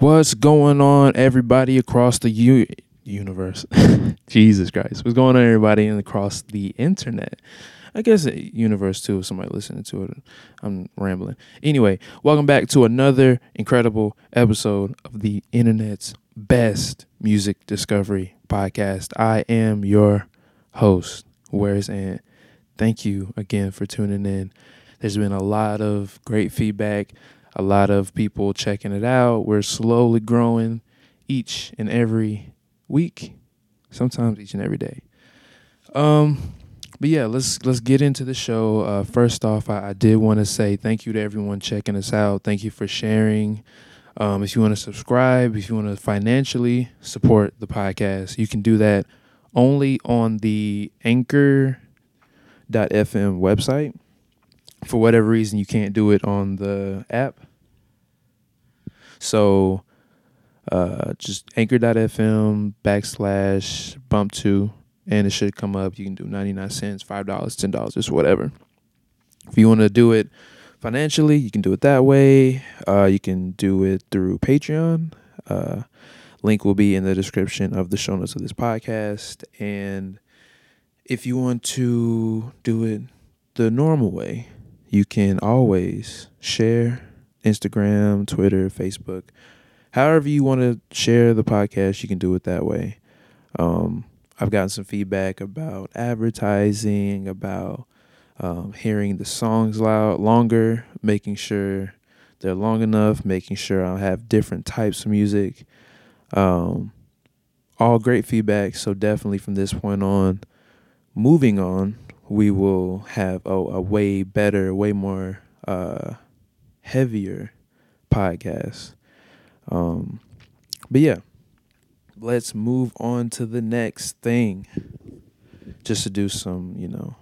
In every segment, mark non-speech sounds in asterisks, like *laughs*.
What's going on, everybody across the u- universe? *laughs* Jesus Christ. What's going on, everybody across the internet? I guess a universe too, if somebody listening to it. I'm rambling. Anyway, welcome back to another incredible episode of the internet's best music discovery podcast. I am your host, Where's Ant. Thank you again for tuning in. There's been a lot of great feedback a lot of people checking it out. We're slowly growing each and every week, sometimes each and every day. Um, but yeah, let's let's get into the show. Uh, first off, I, I did want to say thank you to everyone checking us out. Thank you for sharing. Um, if you want to subscribe, if you want to financially support the podcast, you can do that only on the Anchor.fm website for whatever reason you can't do it on the app. So uh, just anchor.fm backslash bump two and it should come up. You can do 99 cents, $5, $10, just whatever. If you want to do it financially, you can do it that way. Uh, you can do it through Patreon. Uh, link will be in the description of the show notes of this podcast. And if you want to do it the normal way, you can always share Instagram, Twitter, Facebook. However you want to share the podcast, you can do it that way. Um, I've gotten some feedback about advertising, about um, hearing the songs loud longer, making sure they're long enough, making sure I have different types of music. Um, all great feedback. So definitely from this point on, moving on, we will have a, a way better, way more uh, heavier podcast. Um, but yeah, let's move on to the next thing. Just to do some, you know,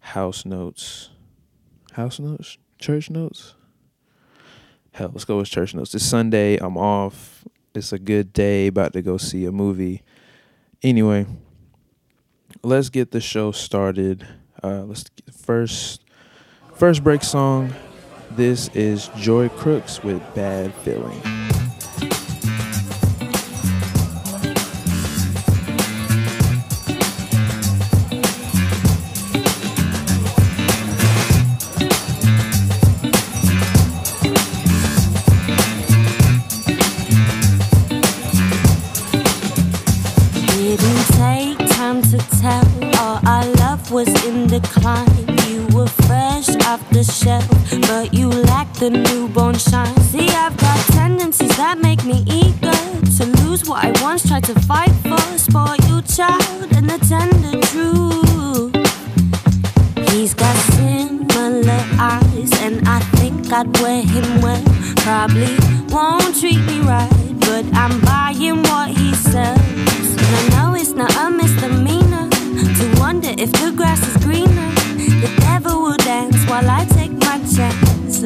house notes. House notes? Church notes? Hell, let's go with church notes. It's Sunday. I'm off. It's a good day. About to go see a movie. Anyway, let's get the show started. Uh, let's first first break song. This is Joy Crookes with Bad Feeling. Off the shelf, but you lack the newborn shine. See, I've got tendencies that make me eager to lose what I once tried to fight for. Spoil you, child and the tender truth. He's got similar eyes, and I think I'd wear him well. Probably won't treat me right, but I'm buying what he sells. And I know it's not a misdemeanor to wonder if the grass is greener. The devil will dance while I take my chance.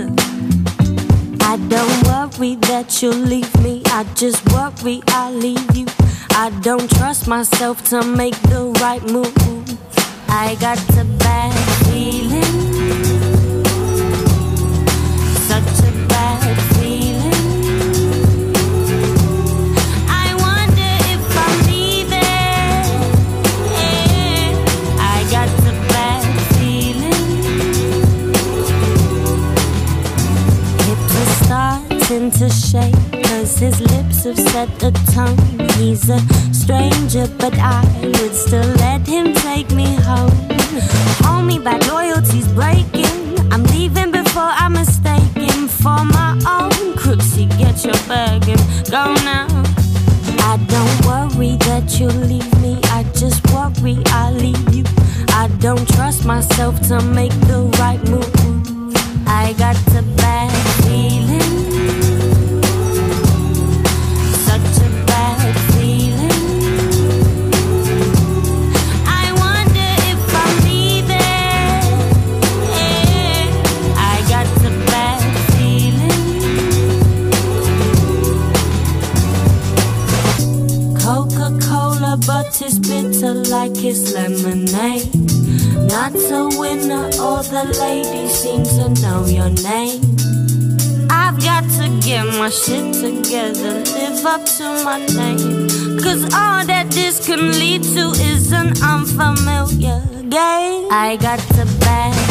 I don't worry that you'll leave me. I just worry I'll leave you. I don't trust myself to make the right move. I got a bad feeling. Starting to shake Cause his lips have set the tone. He's a stranger but I would still let him take me home. Hold me back, loyalty's breaking. I'm leaving before I'm mistaken For my own. Crooksy, get your bag and go now. I don't worry that you'll leave me. I just worry I'll leave you. I don't trust myself to make the right move. I got a bad bitter like it's lemonade. Not a winner, all the ladies seem to know your name. I've got to get my shit together, live up to my name. Cause all that this can lead to is an unfamiliar game. I got the bad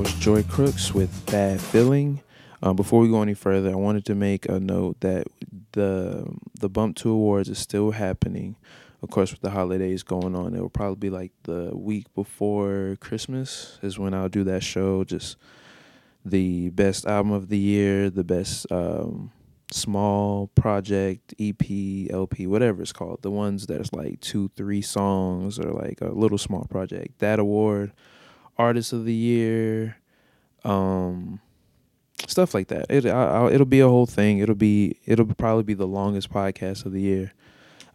was Joy Crookes with Bad Feeling. Um, before we go any further, I wanted to make a note that the the Bump Two Awards is still happening. Of course, with the holidays going on, it will probably be like the week before Christmas is when I'll do that show. Just the best album of the year, the best um, small project, EP, LP, whatever it's called. The ones that's like two, three songs or like a little small project. That award artist of the year, um, stuff like that. It I, I, it'll be a whole thing. It'll be it'll probably be the longest podcast of the year.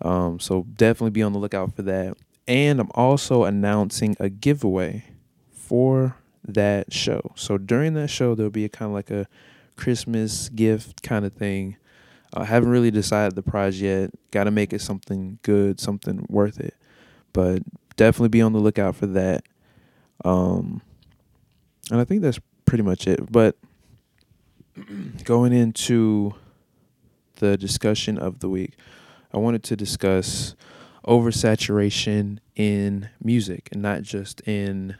Um, so definitely be on the lookout for that. And I'm also announcing a giveaway for that show. So during that show, there'll be a kind of like a Christmas gift kind of thing. I haven't really decided the prize yet. Got to make it something good, something worth it. But definitely be on the lookout for that. Um, and I think that's pretty much it. But *clears throat* going into the discussion of the week, I wanted to discuss oversaturation in music and not just in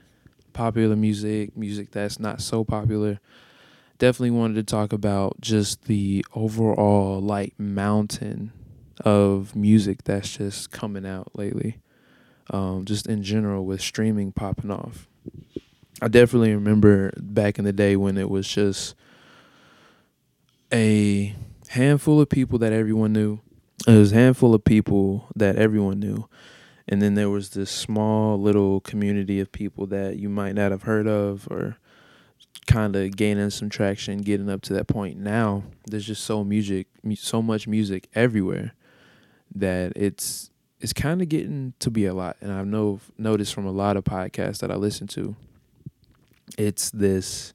popular music, music that's not so popular. Definitely wanted to talk about just the overall like mountain of music that's just coming out lately um, just in general with streaming popping off. I definitely remember back in the day when it was just a handful of people that everyone knew. It was a handful of people that everyone knew. And then there was this small little community of people that you might not have heard of or kind of gaining some traction, getting up to that point. Now there's just so music, so much music everywhere that it's it's kind of getting to be a lot. And I've know noticed from a lot of podcasts that I listen to, it's this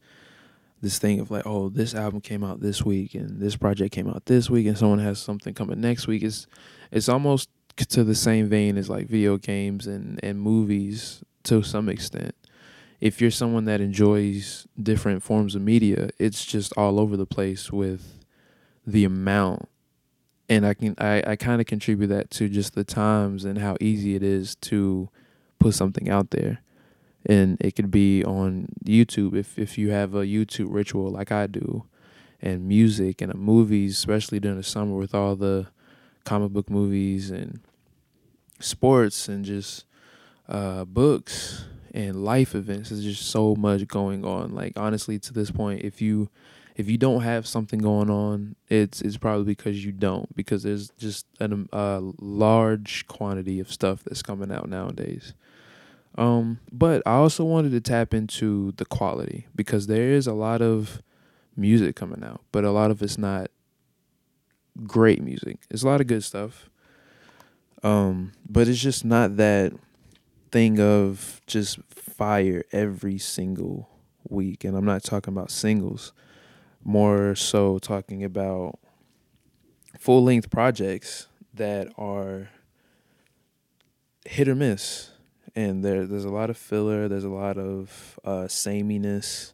this thing of like, oh, this album came out this week and this project came out this week and someone has something coming next week. It's it's almost to the same vein as like video games and, and movies to some extent. If you're someone that enjoys different forms of media, it's just all over the place with the amount and I can I, I kind of contribute that to just the times and how easy it is to put something out there. And it could be on YouTube if if you have a YouTube ritual like I do, and music and movies, especially during the summer with all the comic book movies and sports and just uh, books and life events. There's just so much going on. Like honestly, to this point, if you if you don't have something going on, it's it's probably because you don't because there's just a uh, large quantity of stuff that's coming out nowadays. Um, but I also wanted to tap into the quality because there is a lot of music coming out, but a lot of it's not great music. It's a lot of good stuff. Um, but it's just not that thing of just fire every single week. And I'm not talking about singles, more so talking about full length projects that are hit or miss. And there there's a lot of filler, there's a lot of uh sameness.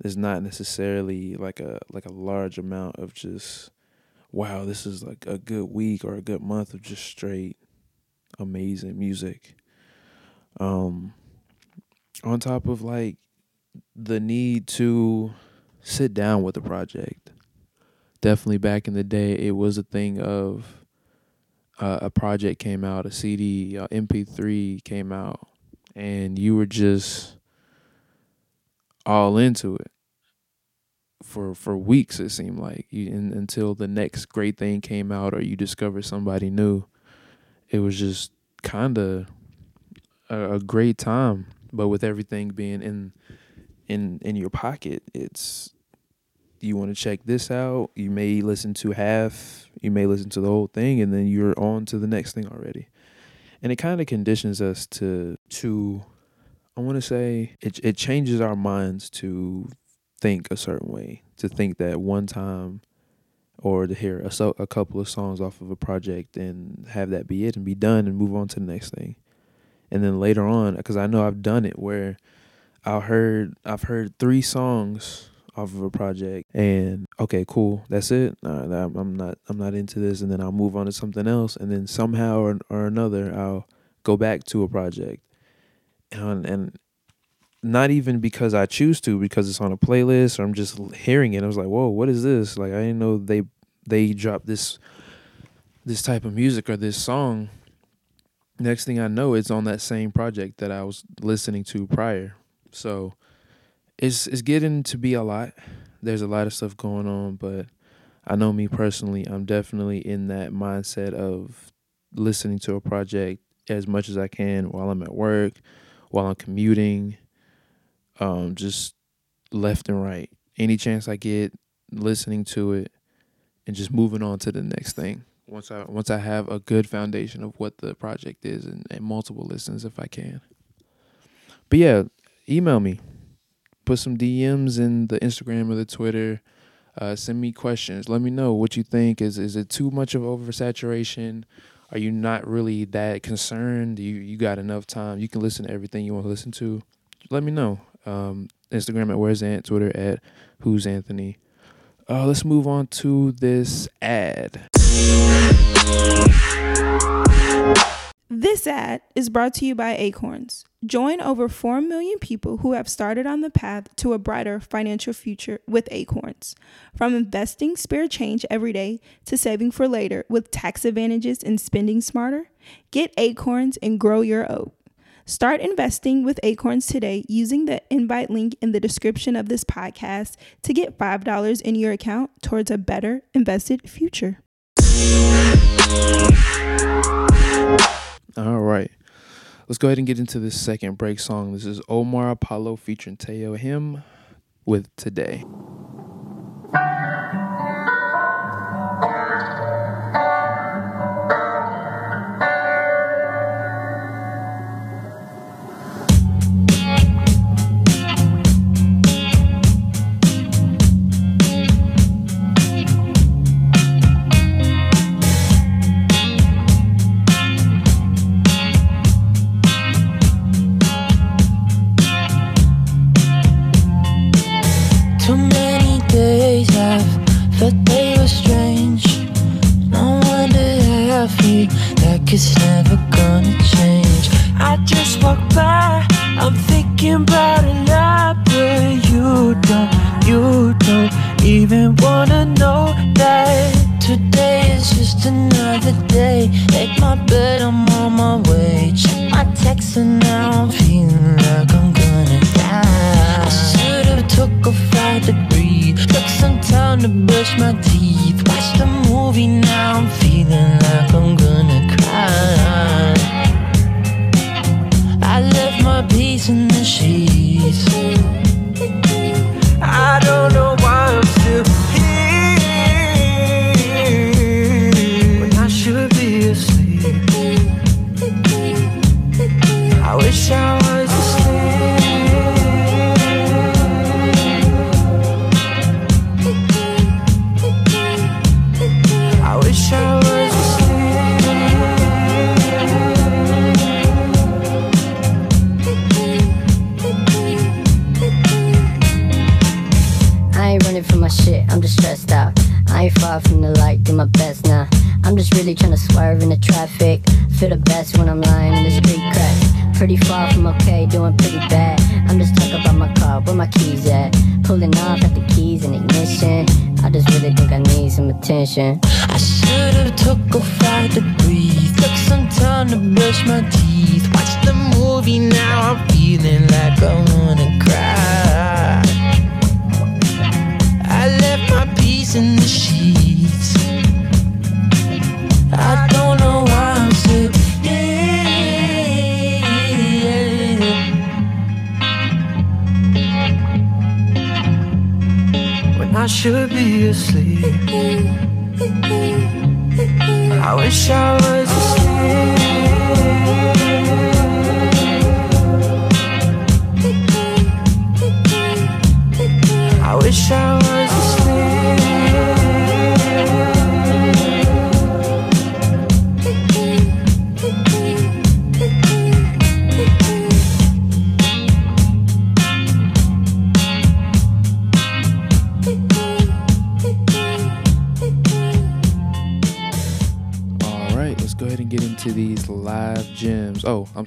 There's not necessarily like a like a large amount of just wow, this is like a good week or a good month of just straight amazing music. Um on top of like the need to sit down with a project. Definitely back in the day it was a thing of uh, a project came out, a CD, uh, MP3 came out and you were just all into it for for weeks it seemed like you, in, until the next great thing came out or you discovered somebody new it was just kind of a, a great time. But with everything being in in in your pocket, it's you want to check this out. You may listen to half, you may listen to the whole thing, and then you're on to the next thing already. And it kind of conditions us to to I want to say it it changes our minds to think a certain way, to think that one time or to hear a, so, a couple of songs off of a project and have that be it and be done and move on to the next thing. And then later on, because I know I've done it where I heard I've heard three songs off of a project and okay cool that's it. I'm not i'm not into this and then i'll move on to something else and then somehow or, or another i'll go back to a project. And, and not even because i choose to because it's on a playlist or i'm just hearing it i was like whoa what is this? Like i didn't know they they dropped this this type of music or this song. Next thing i know it's on that same project that i was listening to prior. So it's it's getting to be a lot. There's a lot of stuff going on, but I know me personally, I'm definitely in that mindset of listening to a project as much as I can while I'm at work, while I'm commuting, um, just left and right. Any chance I get, listening to it, and just moving on to the next thing. Once I once I have a good foundation of what the project is and, and multiple listens if I can. But yeah, email me put some DMs in the Instagram or the Twitter. Uh, send me questions. Let me know what you think. Is is it too much of oversaturation? Are you not really that concerned? You you got enough time. You can listen to everything you want to listen to. Let me know. Um, Instagram at Where's Ant, Twitter at Who's Anthony. Uh, let's move on to this ad. This ad is brought to you by Acorns. Join over 4 million people who have started on the path to a brighter financial future with Acorns. From investing spare change every day to saving for later with tax advantages and spending smarter, get Acorns and grow your oat. Start investing with Acorns today using the invite link in the description of this podcast to get $5 in your account towards a better invested future. All right. Let's go ahead and get into this second break song. This is Omar Apollo featuring Teo Halm with Today. It's never gonna change. I just walk by, I'm thinking about a lot But you don't, you don't even wanna know that Today is just another day. Make my bed, I'm on my way. Check my text and now I'm feeling like I'm gonna die. I should've took a flight to breathe Took some time to brush my teeth Movie, now I'm feeling like I'm gonna cry. I left my peace in the sheets. I don't know why I'm still here when I should be asleep. I wish I far from the light, do my best now. I'm just really trying to swerve in the traffic. Feel the best when I'm lying in the street crack. Pretty far from okay, doing pretty bad. I'm just talking about my car, where my keys at? Pulling off at the keys and ignition. I just really think I need some attention. I should've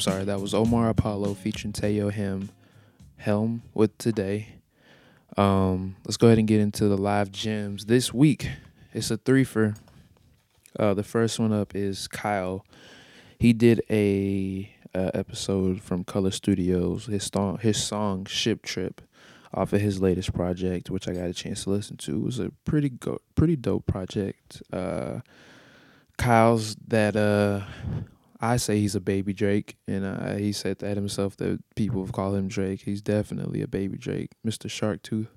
sorry, that was Omar Apollo featuring Teo Him Halm with today. Um, let's go ahead and get into the live gems this week. It's a threefer. Uh, the first one up is Kyle. He did a uh, episode from Color Studios. His song, his song "Ship Trip," off of his latest project, which I got a chance to listen to. It was a pretty go- pretty dope project. Uh, Kyle's that uh I say he's a baby Drake and uh, he said that himself that people called him Drake. He's definitely a baby Drake, Mr. Shark Tooth.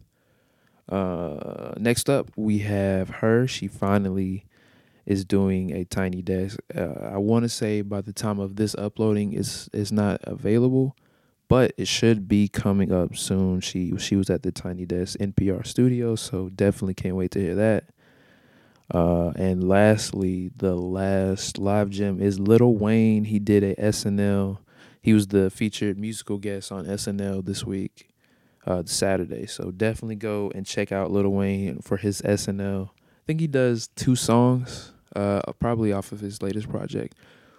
Uh next up we have her. She finally is doing a tiny desk. Uh, I want to say by the time of this uploading is is not available, but it should be coming up soon. She she was at the Tiny Desk NPR studio, so definitely can't wait to hear that. Uh, and lastly, the last live gem is Lil Wayne. He did a SNL. He was the featured musical guest on SNL this week, uh, Saturday. So definitely go and check out Lil Wayne for his SNL. I think he does two songs, uh, probably off of his latest project,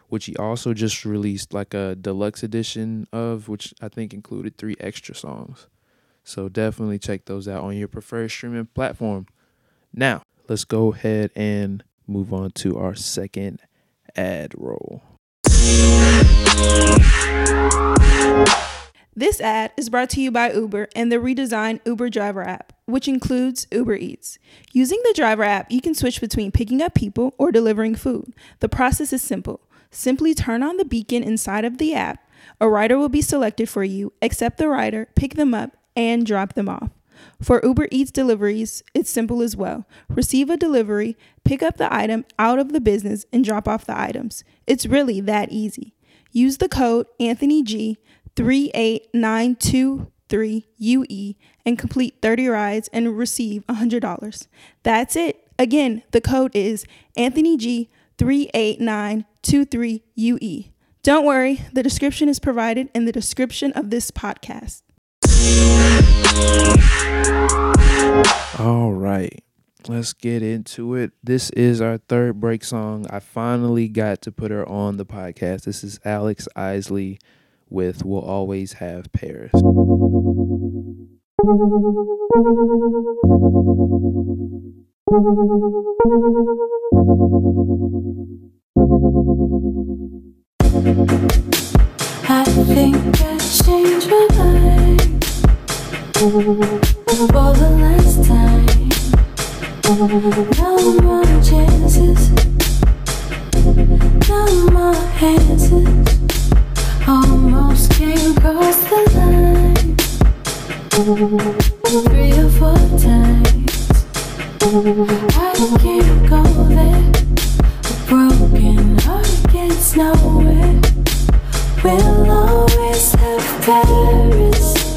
which he also just released like a deluxe edition of, which I think included three extra songs. So definitely check those out on your preferred streaming platform. Now, let's go ahead and move on to our second ad roll. This ad is brought to you by Uber and the redesigned Uber Driver app, which includes Uber Eats. Using the Driver app, you can switch between picking up people or delivering food. The process is simple. Simply turn on the beacon inside of the app. A rider will be selected for you, accept the rider, pick them up, and drop them off. For Uber Eats deliveries, it's simple as well. Receive a delivery, pick up the item out of the business, and drop off the items. It's really that easy. Use the code Anthony G 38923UE and complete 30 rides and receive $100. That's it. Again, the code is Anthony G 38923UE. Don't worry, the description is provided in the description of this podcast. All right, let's get into it. This is our third break song. I finally got to put her on the podcast. This is Alex Isley with We'll Always Have Paris. I think I changed my mind for the last time. No more chances, no more chances. Almost came across the line three or four times. I can't go there. A broken heart gets nowhere. We'll always have Paris.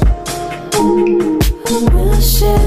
We'll share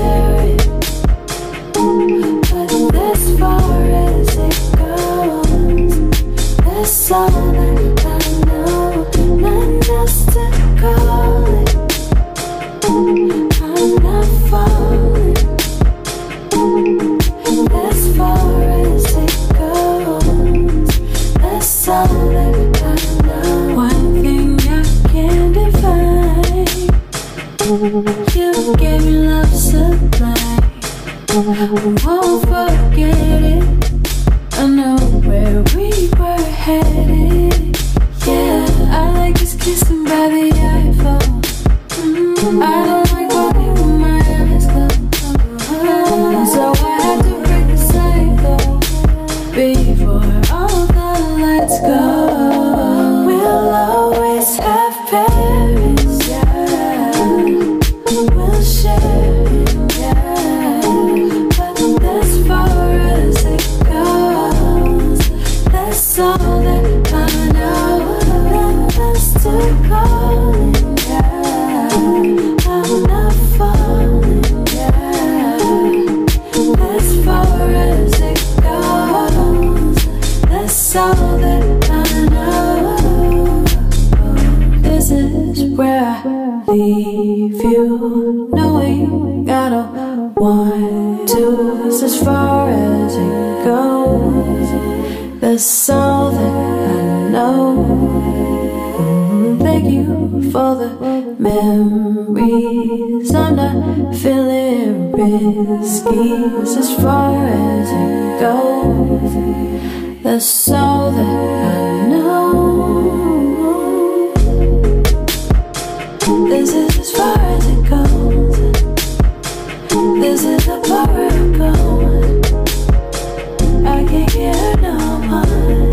leave you knowing I don't want to. As far as it goes. That's all that I know. Mm, Thank you for the memories. I'm not feeling risky. As far as it goes. That's all that I know. I can't get no one,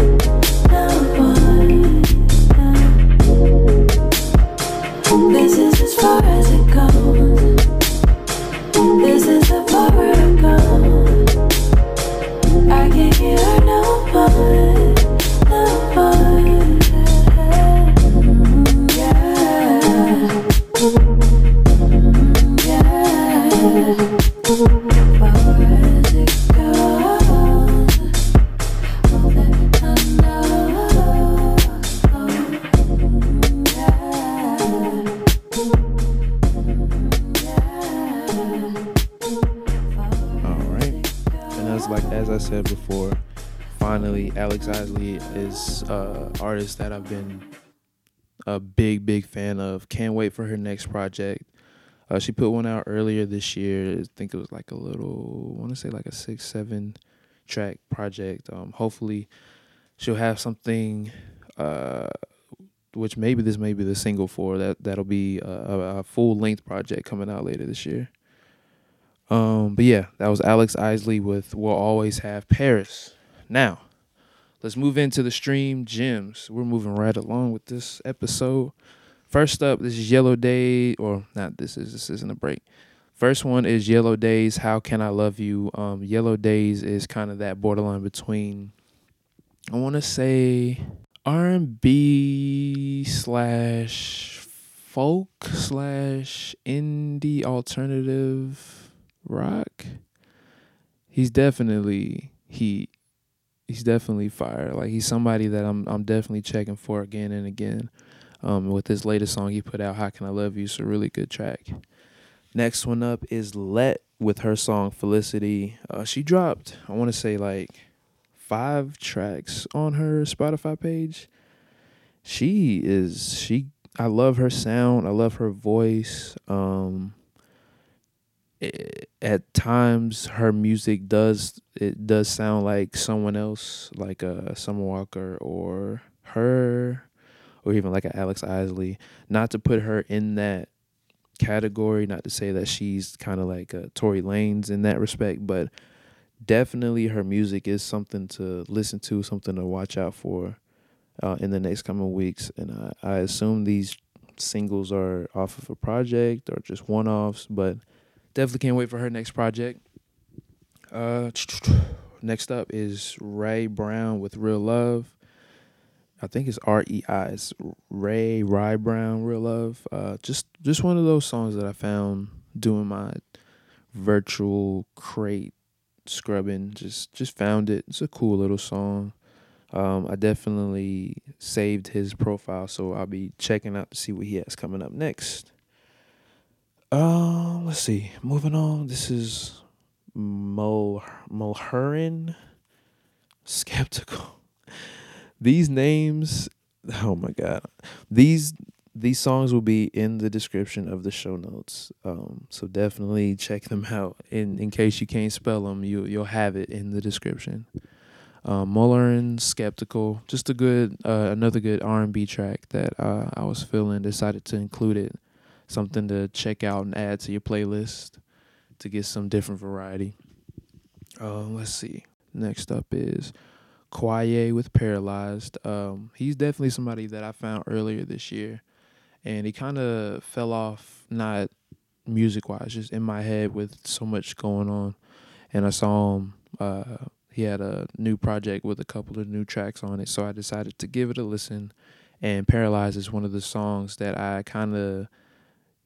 Alex Isley is uh artist that I've been a big big fan of. Can't wait for her next project. Uh, she put one out earlier this year. I think it was like a little, I want to say like a six seven track project. Um, hopefully, she'll have something. Uh, which maybe this may be the single for that. That'll be a, a, a full length project coming out later this year. Um, but yeah, that was Alex Isley with We'll Always Have Paris. Now, let's move into the stream gems. We're moving right along with this episode. First up, this is Yellow Day, or not this is this isn't a break. First one is Yellow Days, How Can I Love You? Um, Yellow Days is kind of that borderline between I wanna say R and B slash folk slash indie alternative rock. He's definitely he he's definitely fire. Like he's somebody that I'm I'm definitely checking for again and again. Um, with this latest song he put out, "How Can I Love You," it's a really good track. Next one up is Let with her song Felicity. Uh, she dropped, I want to say like five tracks on her Spotify page. She is she. I love her sound. I love her voice. Um, it, at times her music does it does sound like someone else, like a Summer Walker or her, or even like a Alex Isley. Not to put her in that category, not to say that she's kind of like a Tory Lanez in that respect, but definitely her music is something to listen to, something to watch out for uh, in the next coming weeks. And I, I assume these singles are off of a project or just one offs, but definitely can't wait for her next project. Uh, *tsk* next up is Rei Brown with Real Love. I think it's R E I. It's Ray Rye Brown, Real Love. Uh, just just one of those songs that I found doing my virtual crate scrubbing. Just just found it. It's a cool little song. Um, I definitely saved his profile, so I'll be checking out to see what he has coming up next. Um, let's see. Moving on. This is Mul Mulherin. Skeptical. *laughs* These names, oh my god. These these songs will be in the description of the show notes. Um, so definitely check them out. In in case you can't spell them, you you'll have it in the description. Um, Mulherin, skeptical, just a good, uh, another good R and B track that uh, I was feeling. Decided to include it, something to check out and add to your playlist to get some different variety. Uh, let's see. Next up is Kwaye with Paralyzed. Um, he's definitely somebody that I found earlier this year, and he kind of fell off, not music wise, just in my head with so much going on. And I saw him. Uh, he had a new project with a couple of new tracks on it, so I decided to give it a listen. And Paralyzed is one of the songs that I kind of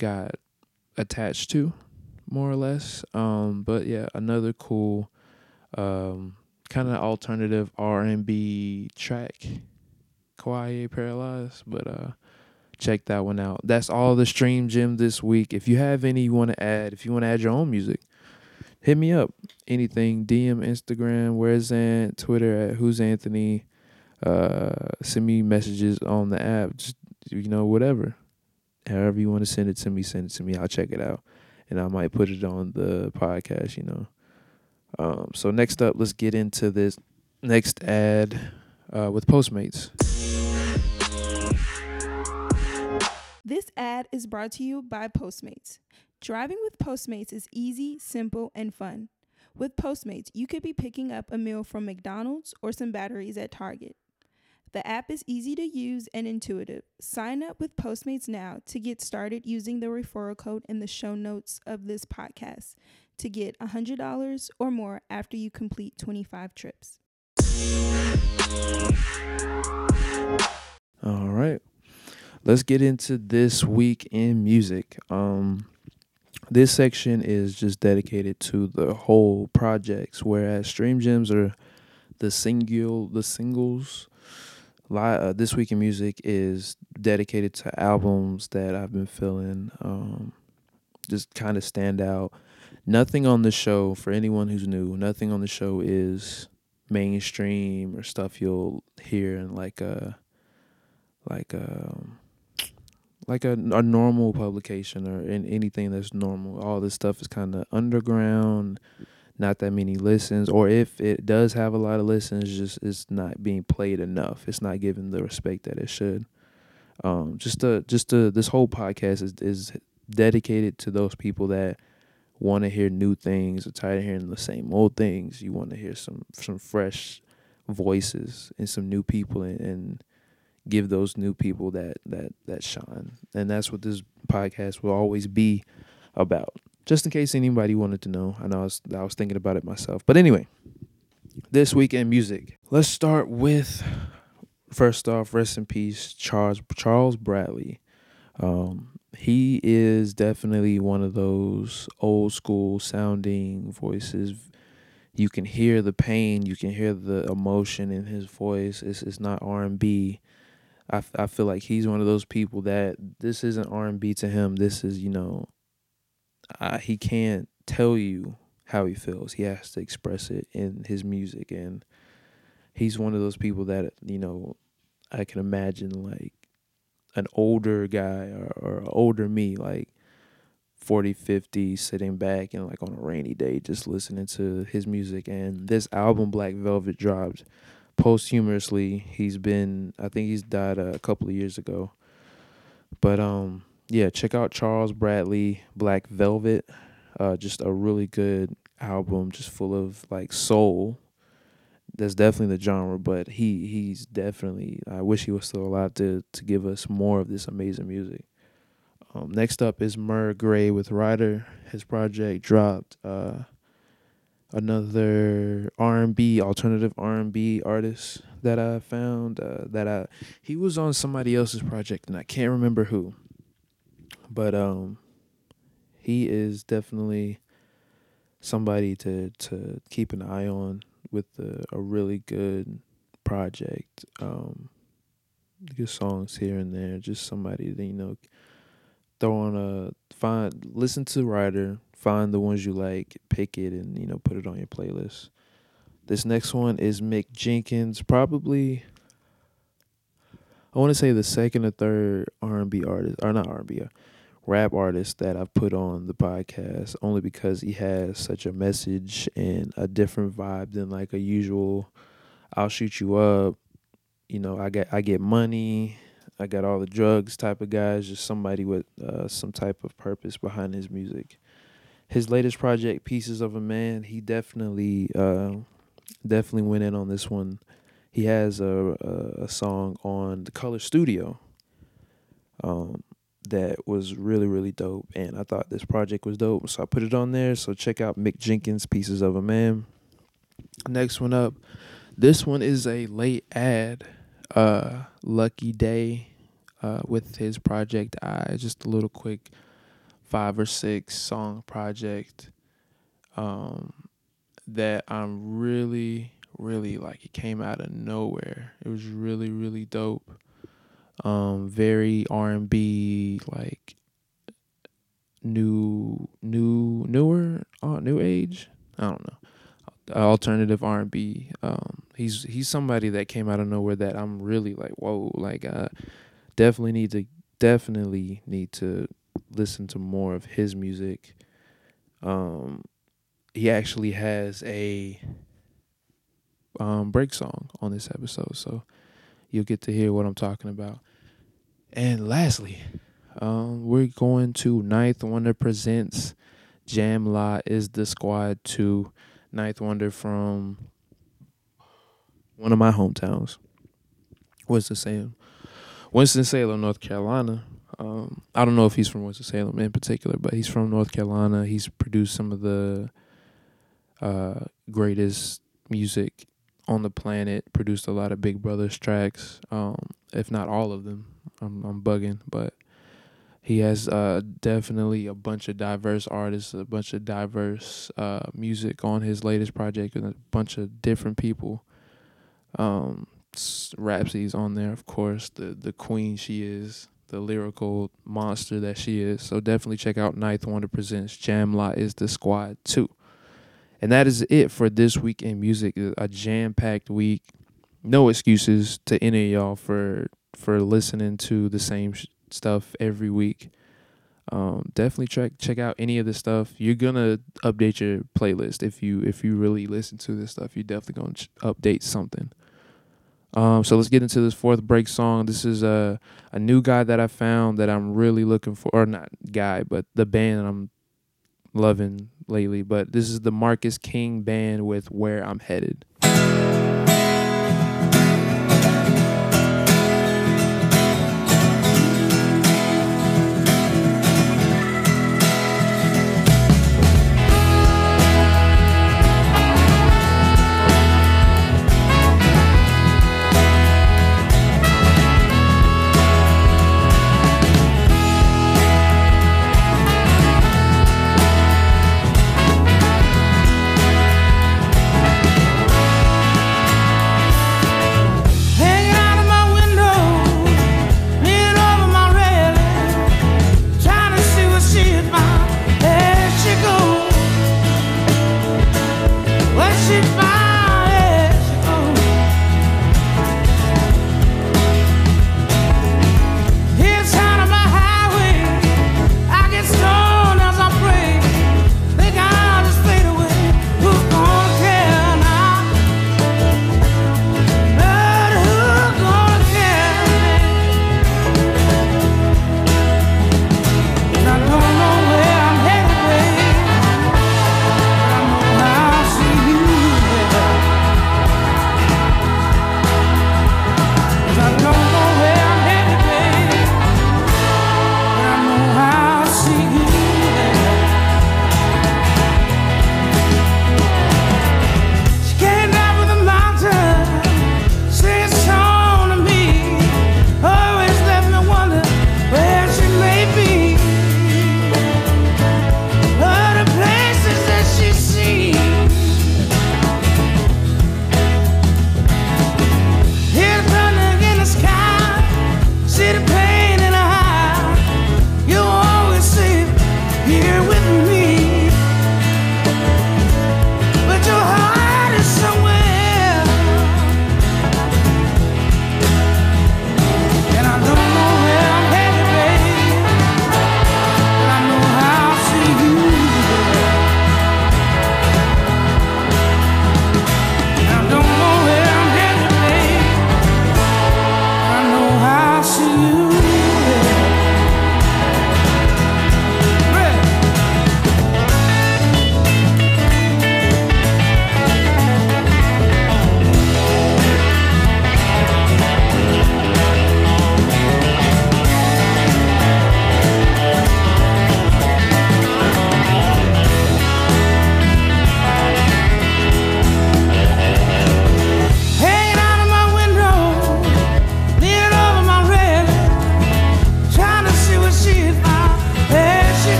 got attached to, more or less. Um, but yeah, another cool, um, kind of alternative R and B track, Kwaye Paralyzed. But uh, check that one out. That's all the stream gym this week. If you have any you want to add, if you want to add your own music, hit me up. Anything, DM, Instagram, where's Ant, Twitter at Who's Anthony. Uh, send me messages on the app. Just you know, whatever. However you want to send it to me, send it to me. I'll check it out, and I might put it on the podcast. You know. Um, so next up, let's get into this next ad uh, with Postmates. This ad is brought to you by Postmates. Driving with Postmates is easy, simple, and fun. With Postmates, you could be picking up a meal from McDonald's or some batteries at Target. The app is easy to use and intuitive. Sign up with Postmates now to get started using the referral code in the show notes of this podcast to get $100 or more after you complete 25 trips. All right. Let's get into this week in music. Um this section is just dedicated to the whole projects whereas stream gems are the single the singles uh, this week in music is dedicated to albums that I've been feeling um just kind of stand out. Nothing on the show for anyone who's new, nothing on the show is mainstream or stuff you'll hear in like a like a like a, a normal publication or in anything that's normal. All this stuff is kind of underground, not that many listens, or if it does have a lot of listens, just it's not being played enough. It's not given the respect that it should. Um, just uh, just uh, this whole podcast is is dedicated to those people that want to hear new things, are tired of hearing the same old things. You want to hear some some fresh voices and some new people and, and give those new people that that that shine. And that's what this podcast will always be about. Just in case anybody wanted to know. I know I was, I was thinking about it myself. But anyway, this weekend music. Let's start with first off, rest in peace, Charles Charles Bradley. Um, he is definitely one of those old school sounding voices. You can hear the pain, you can hear the emotion in his voice. It's it's not R and B. I, I feel like he's one of those people that this isn't R and B to him. This is you know, he can't tell you how he feels. He has to express it in his music, and he's one of those people that you know, I can imagine like an older guy or, or older me, like 40, 50, sitting back and like on a rainy day, just listening to his music. And this album, Black Velvet, dropped posthumously. He's been, I think he's died a couple of years ago. But um, yeah, check out Charles Bradley, Black Velvet. Uh, just a really good album, just full of like soul. That's definitely the genre, but he he's definitely. I wish he was still alive to to give us more of this amazing music. Um, next up is Mur Gray with Ryder. His project dropped. Uh, another R&B alternative R&B artist that I found uh, that I he was on somebody else's project and I can't remember who. But um he is definitely somebody to to keep an eye on with a, a really good project. Um good songs here and there, just somebody that you know throw on a find listen to Ryder, find the ones you like, pick it and you know put it on your playlist. This next one is Mick Jenkins, probably I want to say the second or third R&B artist or not R&B, uh, rap artist that I've put on the podcast only because he has such a message and a different vibe than like a usual I'll shoot you up, you know, I get I get money, I got all the drugs type of guys, just somebody with uh, some type of purpose behind his music. His latest project, Pieces of a Man, he definitely uh, definitely went in on this one. He has a a, a song on the Color Studio um, that was really really dope, and I thought this project was dope, so I put it on there. So check out Mick Jenkins, Pieces of a Man. Next one up, this one is a late ad. Uh, Lucky Daye uh, with his project I just a little quick five or six song project um, that I'm really really like it came out of nowhere. It was really really dope. Um, very R and B, like new, new, newer, uh, new age. I don't know. Alternative R and B. Um, he's he's somebody that came out of nowhere that I'm really like, whoa, like uh, definitely need to definitely need to listen to more of his music. Um, he actually has a um, break song on this episode, so you'll get to hear what I'm talking about. And lastly, um, we're going to Ninth Wonder presents Jamla is the Squad to Ninth Wonder from one of my hometowns, Winston Salem, Winston Salem, North Carolina. Um, I don't know if he's from Winston Salem in particular, but he's from North Carolina. He's produced some of the uh, greatest music on the planet. Produced a lot of Big Brothers tracks, um, if not all of them. I'm, I'm bugging, but he has uh, definitely a bunch of diverse artists, a bunch of diverse uh, music on his latest project, and a bunch of different people. Um, on there, of course. The the queen she is, the lyrical monster that she is. So definitely check out Ninth Wonder presents Jamla is the Squad too. And that is it for this week in music. A jam packed week. No excuses to any of y'all for for listening to the same sh- stuff every week. Um, definitely check check out any of this stuff. You're gonna update your playlist if you if you really listen to this stuff. You're definitely gonna ch- update something. Um, so let's get into this fourth break song. This is a a new guy that I found that I'm really looking for, or not guy, but the band I'm loving lately. But this is the Marcus King band with "Where I'm Headed."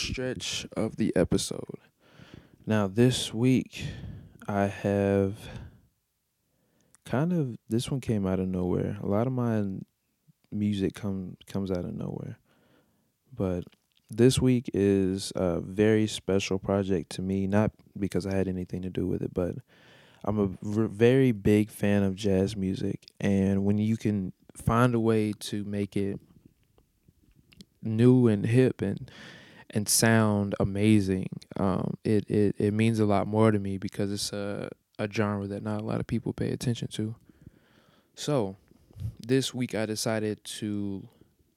Stretch of the episode. Now, this week, I have kind of this one came out of nowhere. A lot of my music come comes out of nowhere, but this week is a very special project to me. Not because I had anything to do with it, but I'm a very big fan of jazz music, and when you can find a way to make it new and hip and and sound amazing, um, it, it it means a lot more to me because it's a a genre that not a lot of people pay attention to. So, this week I decided to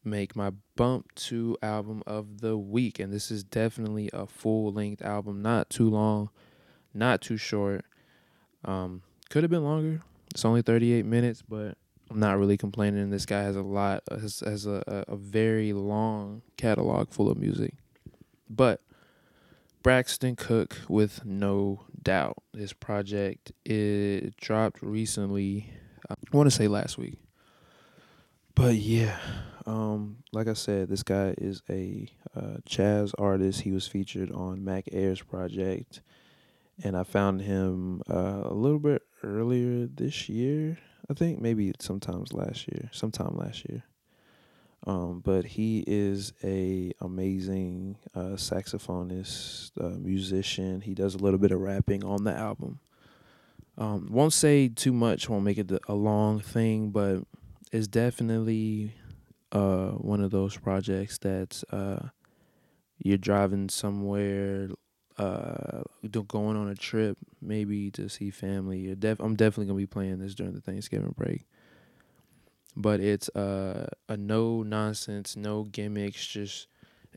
make my Bump 2 album of the week, and this is definitely a full length album, not too long, not too short. Um, could have been longer. It's only 38 minutes, but I'm not really complaining. This guy has a lot, has, has a, a, a very long catalog full of music. But Braxton Cook with No Doubt. His project it dropped recently. I want to say last week. But yeah, um, like I said, this guy is a uh, jazz artist. He was featured on Mac Ayres project, and I found him uh, a little bit earlier this year. I think maybe sometimes last year, sometime last year. Um, but he is a amazing uh, saxophonist, uh, musician. He does a little bit of rapping on the album. Um, won't say too much. Won't make it a long thing, but it's definitely uh, one of those projects that's uh, you're driving somewhere, uh, going on a trip, maybe to see family. Def- I'm definitely gonna be playing this during the Thanksgiving break but it's a no nonsense, no gimmicks, just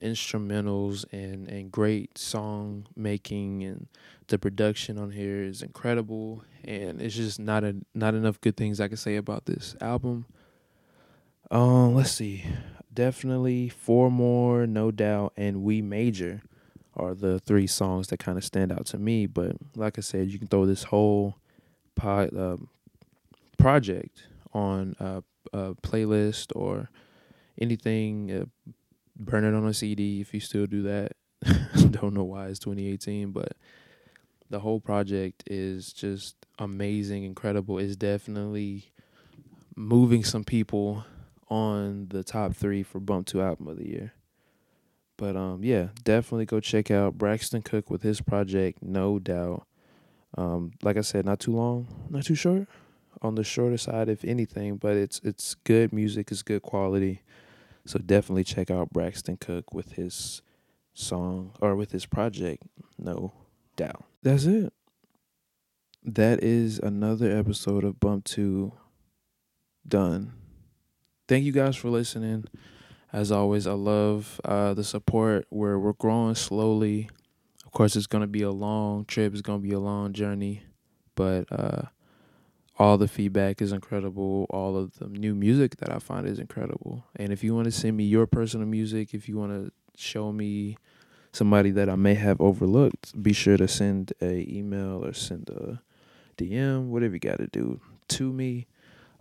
instrumentals and and great song making and the production on here is incredible and it's just not a not enough good things I can say about this album. Um, let's see, definitely four more, no doubt, and we major are the three songs that kind of stand out to me. But like I said, you can throw this whole pod, uh, project on uh, a playlist or anything, uh, burn it on a CD if you still do that. *laughs* Don't know why it's 2018, but the whole project is just amazing, incredible. It's definitely moving some people on the top three for Bump Two Album of the Year. But um, yeah, definitely go check out Braxton Cook with his project, no doubt. Um, like I said, not too long, not too short on the shorter side, if anything, but it's it's good music, it's good quality. So definitely check out Braxton Cook with his song or with his project, no doubt. That's it. That is another episode of Bump 2 done. Thank you guys for listening. As always, I love uh, the support. We're we're growing slowly. Of course, it's gonna be a long trip. It's gonna be a long journey, but uh, all the feedback is incredible. All of the new music that I find is incredible. And if you want to send me your personal music, if you want to show me somebody that I may have overlooked, be sure to send a email or send a DM, whatever you got to do to me.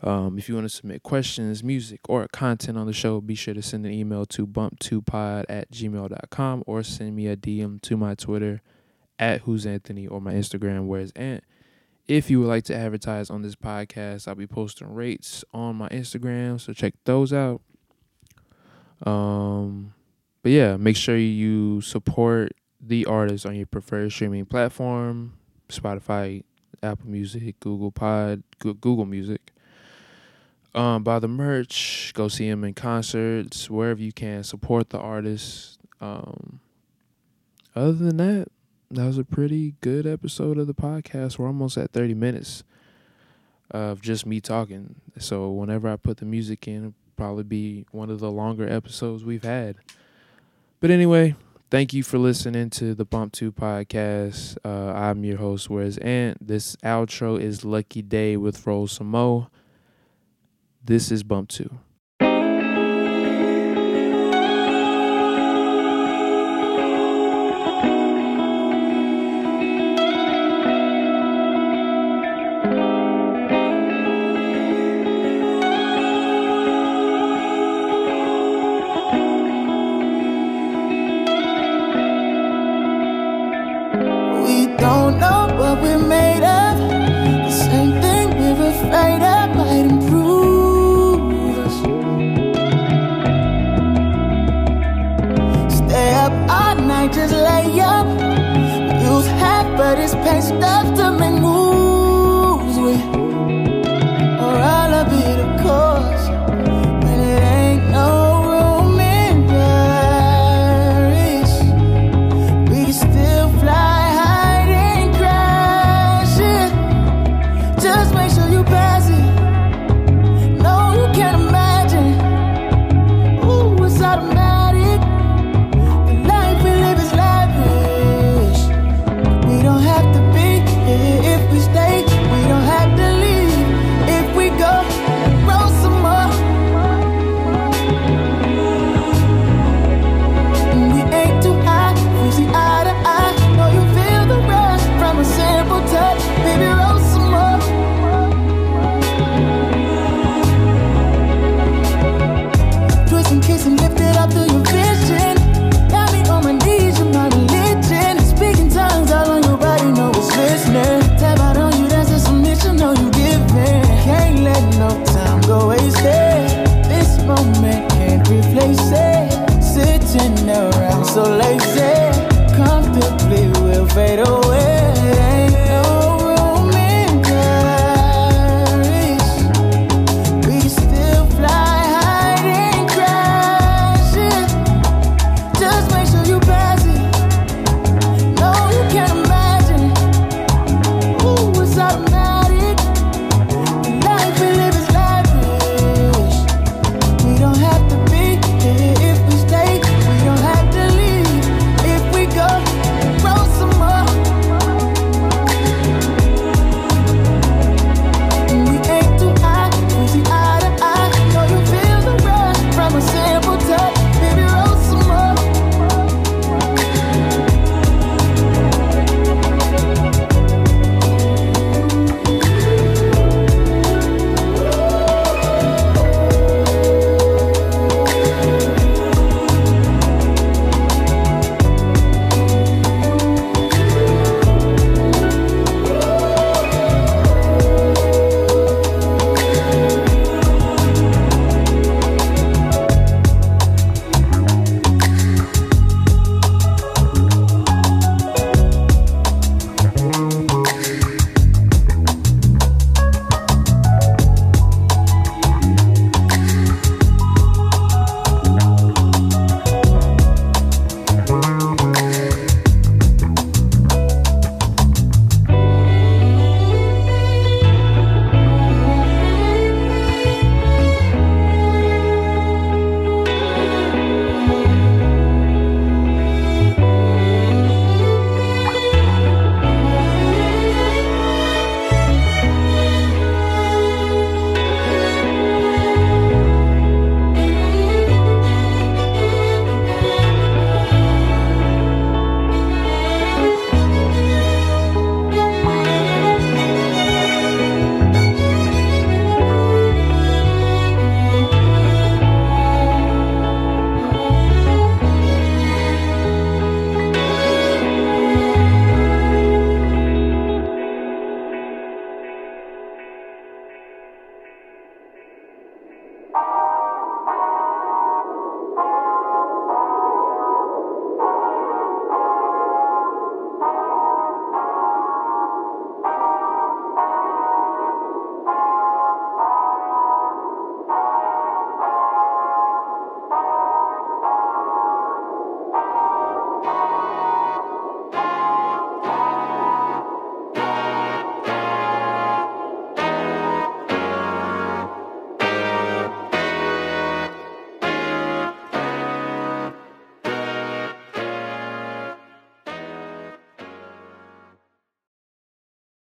Um, if you want to submit questions, music, or content on the show, be sure to send an email to bump2pod at gmail.com or send me a DM to my Twitter at who's Anthony or my Instagram, where's Ant. If you would like to advertise on this podcast, I'll be posting rates on my Instagram, so check those out. Um, but yeah, make sure you support the artist on your preferred streaming platform: Spotify, Apple Music, Google Pod, Google Music. Um, buy the merch, go see him in concerts, wherever you can. Support the artist. Um, other than that, that was a pretty good episode of the podcast. We're almost at 30 minutes of just me talking. So whenever I put the music in, probably be one of the longer episodes we've had. But anyway, thank you for listening to the Bump 2 podcast. Uh, I'm your host, Where's Ant. This outro is Lucky Daye with Roll Some Mo. This is Bump 2. just lay up. Use half, but it's paced up to make moves.